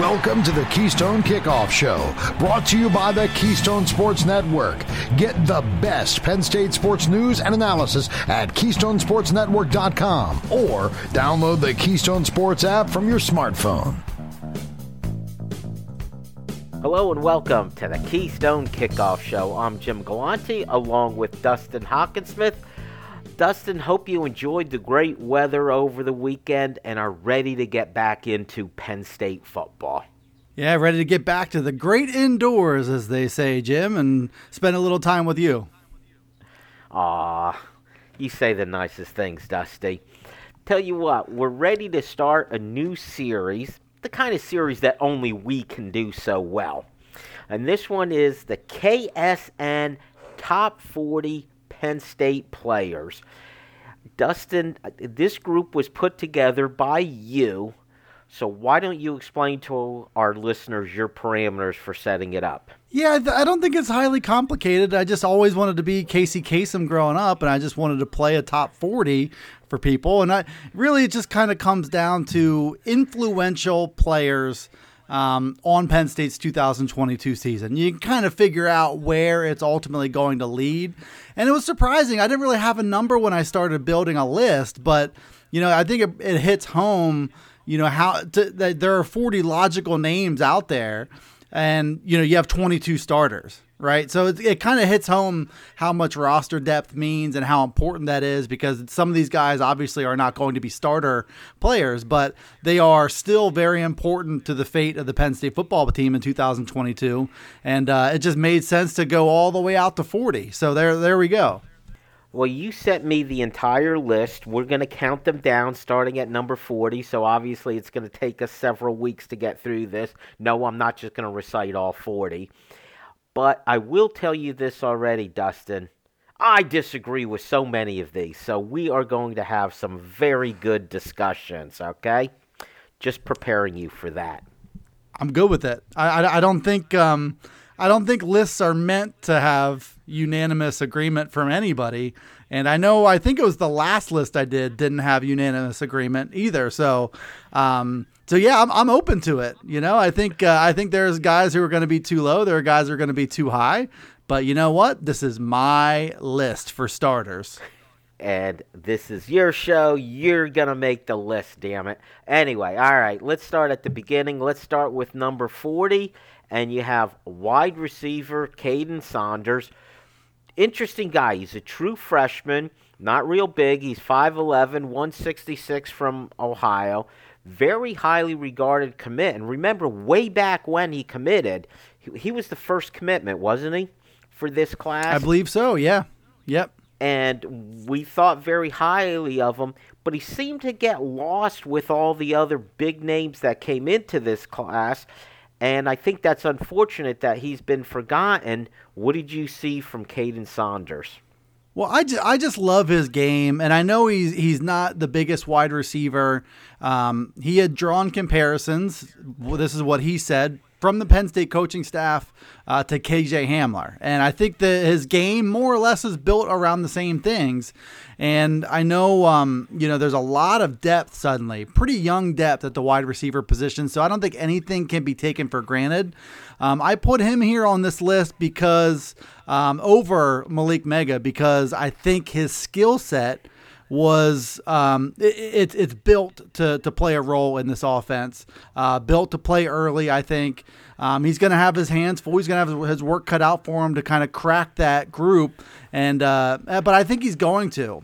Welcome to the Keystone Kickoff Show, brought to you by the Keystone Sports Network. Get the best Penn State sports news and analysis at KeystonesportsNetwork.com or download the Keystone Sports app from your smartphone. Hello and welcome to the Keystone Kickoff Show. I'm Jim Galante along with Dustin Hockensmith. Dustin, hope you enjoyed the great weather over the weekend and are ready to get back into Penn State football. Yeah, ready to get back to the great indoors, as they say, Jim, and spend a little time with you. Ah, you say the nicest things, Dusty. Tell you what, we're ready to start a new series, the kind of series that only we can do so well. And this one is the KSN Top 40 Penn State players. Dustin, this group was put together by you. So why don't you explain to our listeners your parameters for setting it up? Yeah, I don't think it's highly complicated. I just always wanted to be Casey Kasem growing up, and I just wanted to play a top 40 for people. And I really, it just kind of comes down to influential players – um, on Penn State's 2022 season. You can kind of figure out where it's ultimately going to lead. And it was surprising. I didn't really have a number when I started building a list, but you know, I think it, it hits home. You know how to, that there are 40 logical names out there, and you know you have 22 starters right? So it, it kind of hits home how much roster depth means and how important that is because some of these guys obviously are not going to be starter players, but they are still very important to the fate of the Penn State football team in 2022. And uh, it just made sense to go all the way out to 40. So there, there we go. Well, you sent me the entire list. We're going to count them down starting at number 40. So obviously, it's going to take us several weeks to get through this. No, I'm not just going to recite all 40. But I will tell you this already, Dustin. I disagree with so many of these, so we are going to have some very good discussions, okay? Just preparing you for that. I'm good with it. I, I, I don't think um, I don't think lists are meant to have unanimous agreement from anybody. And I know I think it was the last list I did didn't have unanimous agreement either. So um, so yeah, I'm, I'm open to it. You know, I think uh, I think there's guys who are going to be too low. There are guys who are going to be too high. But you know what? This is my list for starters. And this is your show. You're going to make the list, damn it. Anyway, all right, let's start at the beginning. Let's start with number 40. And you have wide receiver Kaden Saunders. Interesting guy. He's a true freshman, not real big. He's 5'11, 166 from Ohio very highly regarded commit. And remember, way back when he committed, he, he was the first commitment, wasn't he, for this class? I believe so, yeah. Yep. And we thought very highly of him, but he seemed to get lost with all the other big names that came into this class. And I think that's unfortunate that he's been forgotten. What did you see from Kaden Saunders? Well, I, just, I just love his game, and I know he's he's not the biggest wide receiver. Um, he had drawn comparisons. This is what he said from the Penn State coaching staff uh, to KJ Hamler, and I think that his game more or less is built around the same things. And I know, um, you know, there's a lot of depth suddenly, pretty young depth at the wide receiver position. So I don't think anything can be taken for granted. Um, I put him here on this list because um, over Malick Meiga because I think his skill set was um, it, it, it's built to, to play a role in this offense, uh, built to play early. I think um, he's going to have his hands full. He's going to have his work cut out for him to kind of crack that group. And uh, but I think he's going to.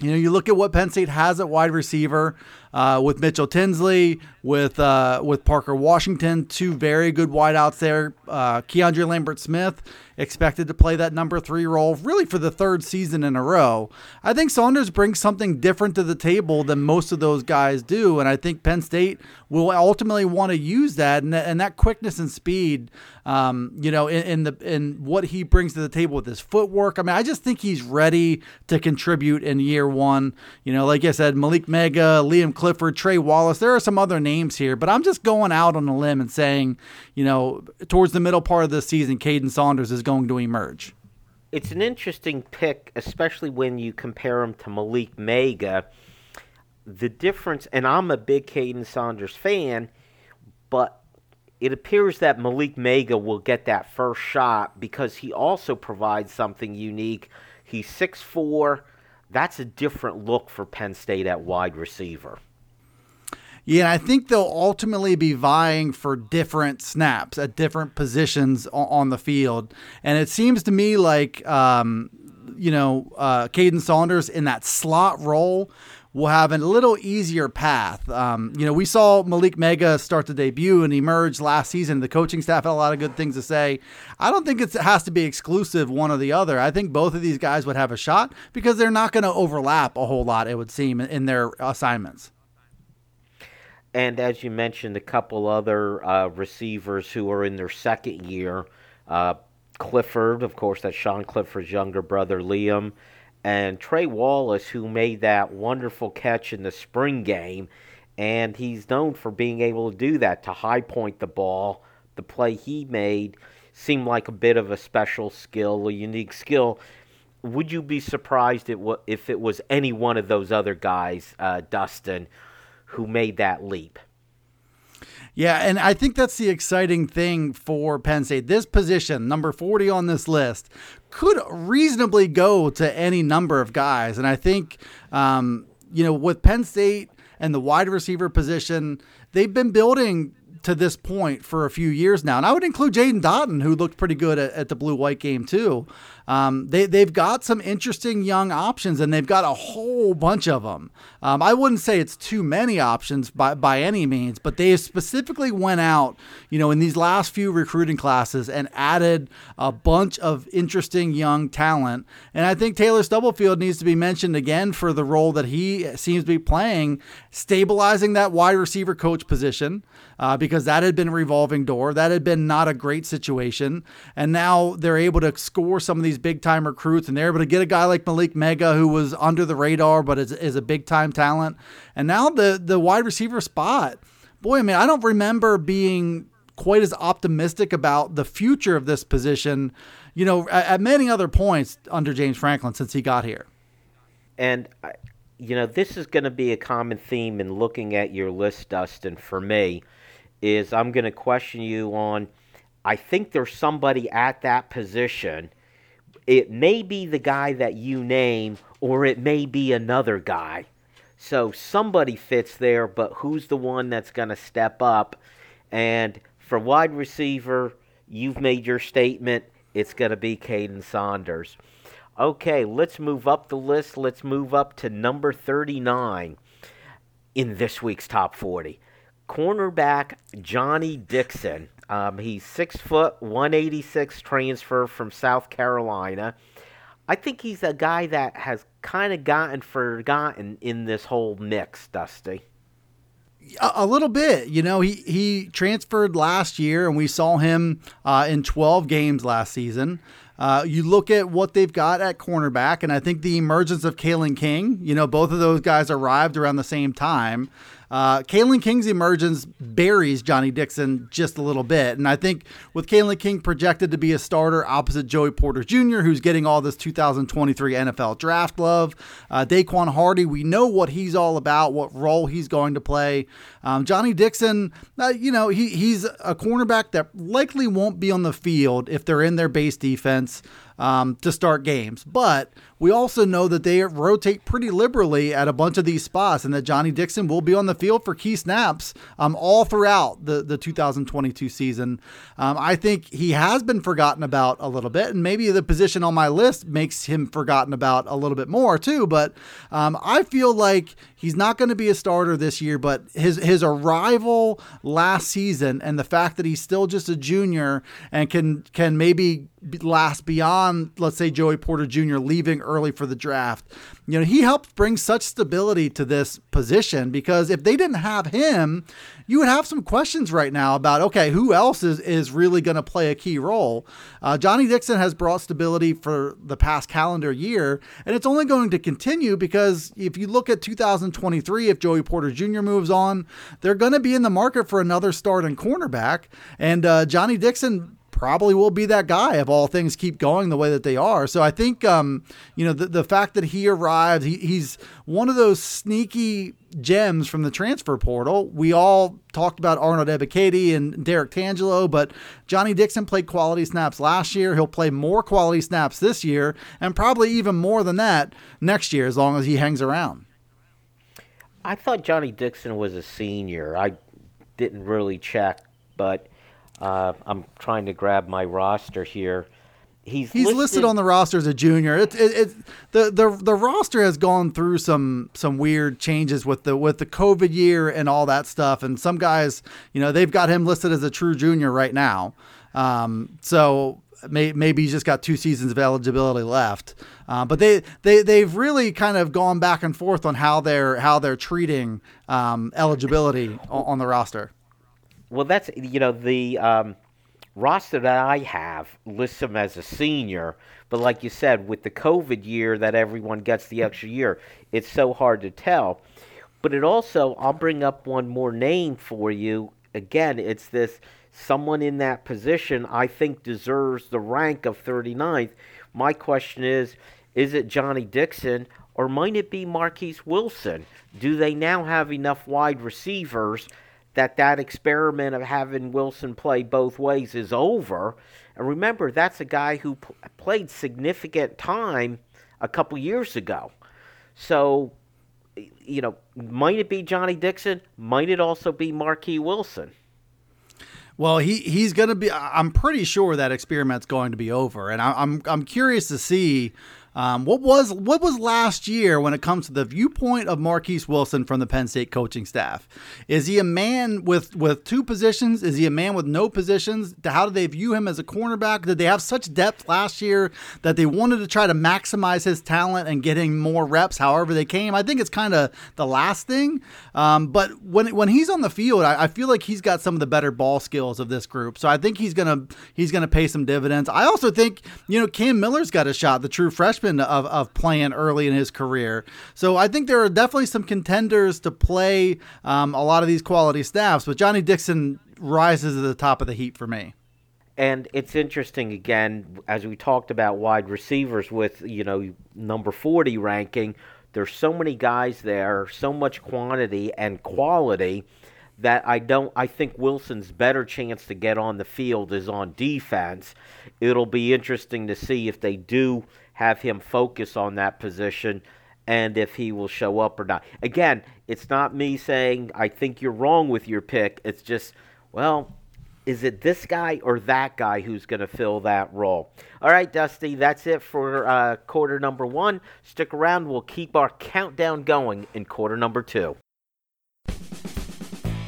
You know, you look at what Penn State has at wide receiver uh, with Mitchell Tinsley, with uh, with Parker Washington, two very good wideouts there. Uh, Keandre Lambert Smith expected to play that number three role really for the third season in a row. I think Saunders brings something different to the table than most of those guys do, and I think Penn State will ultimately want to use that and, and that quickness and speed. Um, you know, in, in the in what he brings to the table with his footwork. I mean, I just think he's ready to contribute in year one. You know, like I said, Malick Meiga, Liam Clifford, Trey Wallace. There are some other names here, but I'm just going out on a limb and saying, you know, towards the middle part of the season, Kaden Saunders is going to emerge. It's an interesting pick, especially when you compare him to Malick Meiga. The difference, and I'm a big Kaden Saunders fan, but it appears that Malick Meiga will get that first shot because he also provides something unique. He's 6'4. That's a different look for Penn State at wide receiver. Yeah, I think they'll ultimately be vying for different snaps at different positions on the field. And it seems to me like, um, you know, uh, Kaden Saunders in that slot role will have a little easier path. Um, you know, we saw Malick Meiga start to debut and emerge last season. The coaching staff had a lot of good things to say. I don't think it has to be exclusive one or the other. I think both of these guys would have a shot because they're not going to overlap a whole lot, it would seem, in their assignments. And as you mentioned, a couple other uh, receivers who are in their second year. Uh, Clifford, of course, that's Sean Clifford's younger brother, Liam and Trey Wallace, who made that wonderful catch in the spring game, and he's known for being able to do that to high point the ball. The play he made seemed like a bit of a special skill, a unique skill. Would you be surprised if it was any one of those other guys, uh, Dustin, who made that leap? Yeah, and I think that's the exciting thing for Penn State. This position, number 40 on this list, could reasonably go to any number of guys. And I think, um, you know, with Penn State and the wide receiver position, they've been building to this point for a few years now. And I would include Jaden Dottin, who looked pretty good at, at the blue white game, too. Um, they, they've got some interesting young options, and they've got a whole bunch of them. Um, I wouldn't say it's too many options by, by any means, but they specifically went out, you know, in these last few recruiting classes and added a bunch of interesting young talent. And I think Taylor Stubblefield needs to be mentioned again for the role that he seems to be playing, stabilizing that wide receiver coach position, uh, because that had been a revolving door. That had been not a great situation. And now they're able to score some of these big time recruits, and they're able to get a guy like Malick Meiga who was under the radar but is, is a big time talent. And now the the wide receiver spot, boy, I mean, I don't remember being quite as optimistic about the future of this position, you know, at, at many other points under James Franklin since he got here. And you know, this is going to be a common theme in looking at your list, Dustin. For me, is I'm going to question you on. I think there's somebody at that position it may be the guy that you name, or it may be another guy. So somebody fits there, but who's the one that's going to step up? And for wide receiver, you've made your statement. It's going to be Kaden Saunders. Okay, let's move up the list. Let's move up to number 39 in this week's top 40. Cornerback Johnny Dixon. Um, he's six foot, 186 transfer from South Carolina. I think he's a guy that has kind of gotten forgotten in this whole mix, Dusty. A, little bit, you know, he he transferred last year, and we saw him uh, in 12 games last season. Uh, you look at what they've got at cornerback, and I think the emergence of Kalen King, you know, both of those guys arrived around the same time. Uh, Kalen King's emergence buries Johnny Dixon just a little bit. And I think with Kalen King projected to be a starter opposite Joey Porter Jr., who's getting all this 2023 NFL draft love, uh, Daequan Hardy, we know what he's all about, what role he's going to play. Um, Johnny Dixon, uh, you know, he, he's a cornerback that likely won't be on the field if they're in their base defense um, to start games. But we also know that they rotate pretty liberally at a bunch of these spots and that Johnny Dixon will be on the field for key snaps um, all throughout the, the 2022 season. Um, I think he has been forgotten about a little bit, and maybe the position on my list makes him forgotten about a little bit more too. But um, I feel like he's not going to be a starter this year, but his, his arrival last season and the fact that he's still just a junior and can, can maybe last beyond, let's say, Joey Porter Jr. leaving early for the draft. You know, he helped bring such stability to this position because if they didn't have him, you would have some questions right now about okay, who else is is really going to play a key role? Uh, Johnny Dixon has brought stability for the past calendar year, and it's only going to continue because if you look at 2023, if Joey Porter Jr. moves on, they're going to be in the market for another starting cornerback, and uh, Johnny Dixon probably will be that guy if all things keep going the way that they are. So I think, um, you know, the, the fact that he arrived, he, he's one of those sneaky gems from the transfer portal. We all talked about Arnold Ebiketie and Derrick Tangelo, but Johnny Dixon played quality snaps last year. He'll play more quality snaps this year, and probably even more than that next year, as long as he hangs around. I thought Johnny Dixon was a senior. I didn't really check, but uh, I'm trying to grab my roster here. He's, he's listed, listed on the roster as a junior. It, it, it, the the the roster has gone through some some weird changes with the with the COVID year and all that stuff. And some guys, you know, they've got him listed as a true junior right now. Um, so may, maybe he's just got two seasons of eligibility left. Uh, but they they they've really kind of gone back and forth on how they're how they're treating um, eligibility on, on the roster. Well, that's you know the um, roster that I have lists him as a senior, but like you said, with the COVID year that everyone gets the extra year, it's so hard to tell. But it also, I'll bring up one more name for you. Again, it's this someone in that position I think deserves the rank of 39th. My question is, is it Johnny Dixon or might it be Marquis Wilson? Do they now have enough wide receivers that that experiment of having Wilson play both ways is over. And remember, that's a guy who p- played significant time a couple years ago. So, you know, might it be Johnny Dixon? Might it also be Marquis Wilson? Well, he he's going to be. I'm pretty sure that experiment's going to be over, and I, I'm I'm curious to see um, what was what was last year when it comes to the viewpoint of Marquis Wilson from the Penn State coaching staff? Is he a man with with two positions? Is he a man with no positions? How do they view him as a cornerback? Did they have such depth last year that they wanted to try to maximize his talent and getting more reps however they came? I think it's kind of the last thing. Um, but when when he's on the field, I, I feel like he's got some of the better ball skills of this group. So I think he's gonna he's gonna pay some dividends. I also think you know Cam Miller's got a shot, the true freshman freshman of, of playing early in his career. So I think there are definitely some contenders to play um, a lot of these quality staffs, but Johnny Dixon rises to the top of the heap for me. And it's interesting again, as we talked about wide receivers with, you know, number 40 ranking, there's so many guys there, so much quantity and quality that I don't I think Wilson's better chance to get on the field is on defense. It'll be interesting to see if they do have him focus on that position and if he will show up or not. Again, it's not me saying I think you're wrong with your pick. It's just, well, is it this guy or that guy who's going to fill that role? All right, Dusty, that's it for uh, quarter number one. Stick around. We'll keep our countdown going in quarter number two.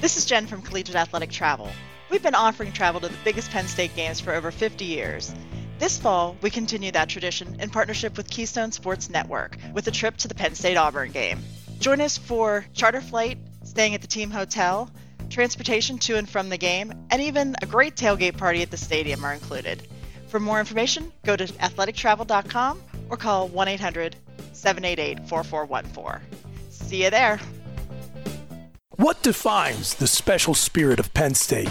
This is Jen from Collegiate Athletic Travel. We've been offering travel to the biggest Penn State games for over 50 years. This fall, we continue that tradition in partnership with Keystone Sports Network with a trip to the Penn State Auburn game. Join us for charter flight, staying at the team hotel, transportation to and from the game, and even a great tailgate party at the stadium are included. For more information, go to athletictravel.com or call 1 800 788 4414. See you there. What defines the special spirit of Penn State?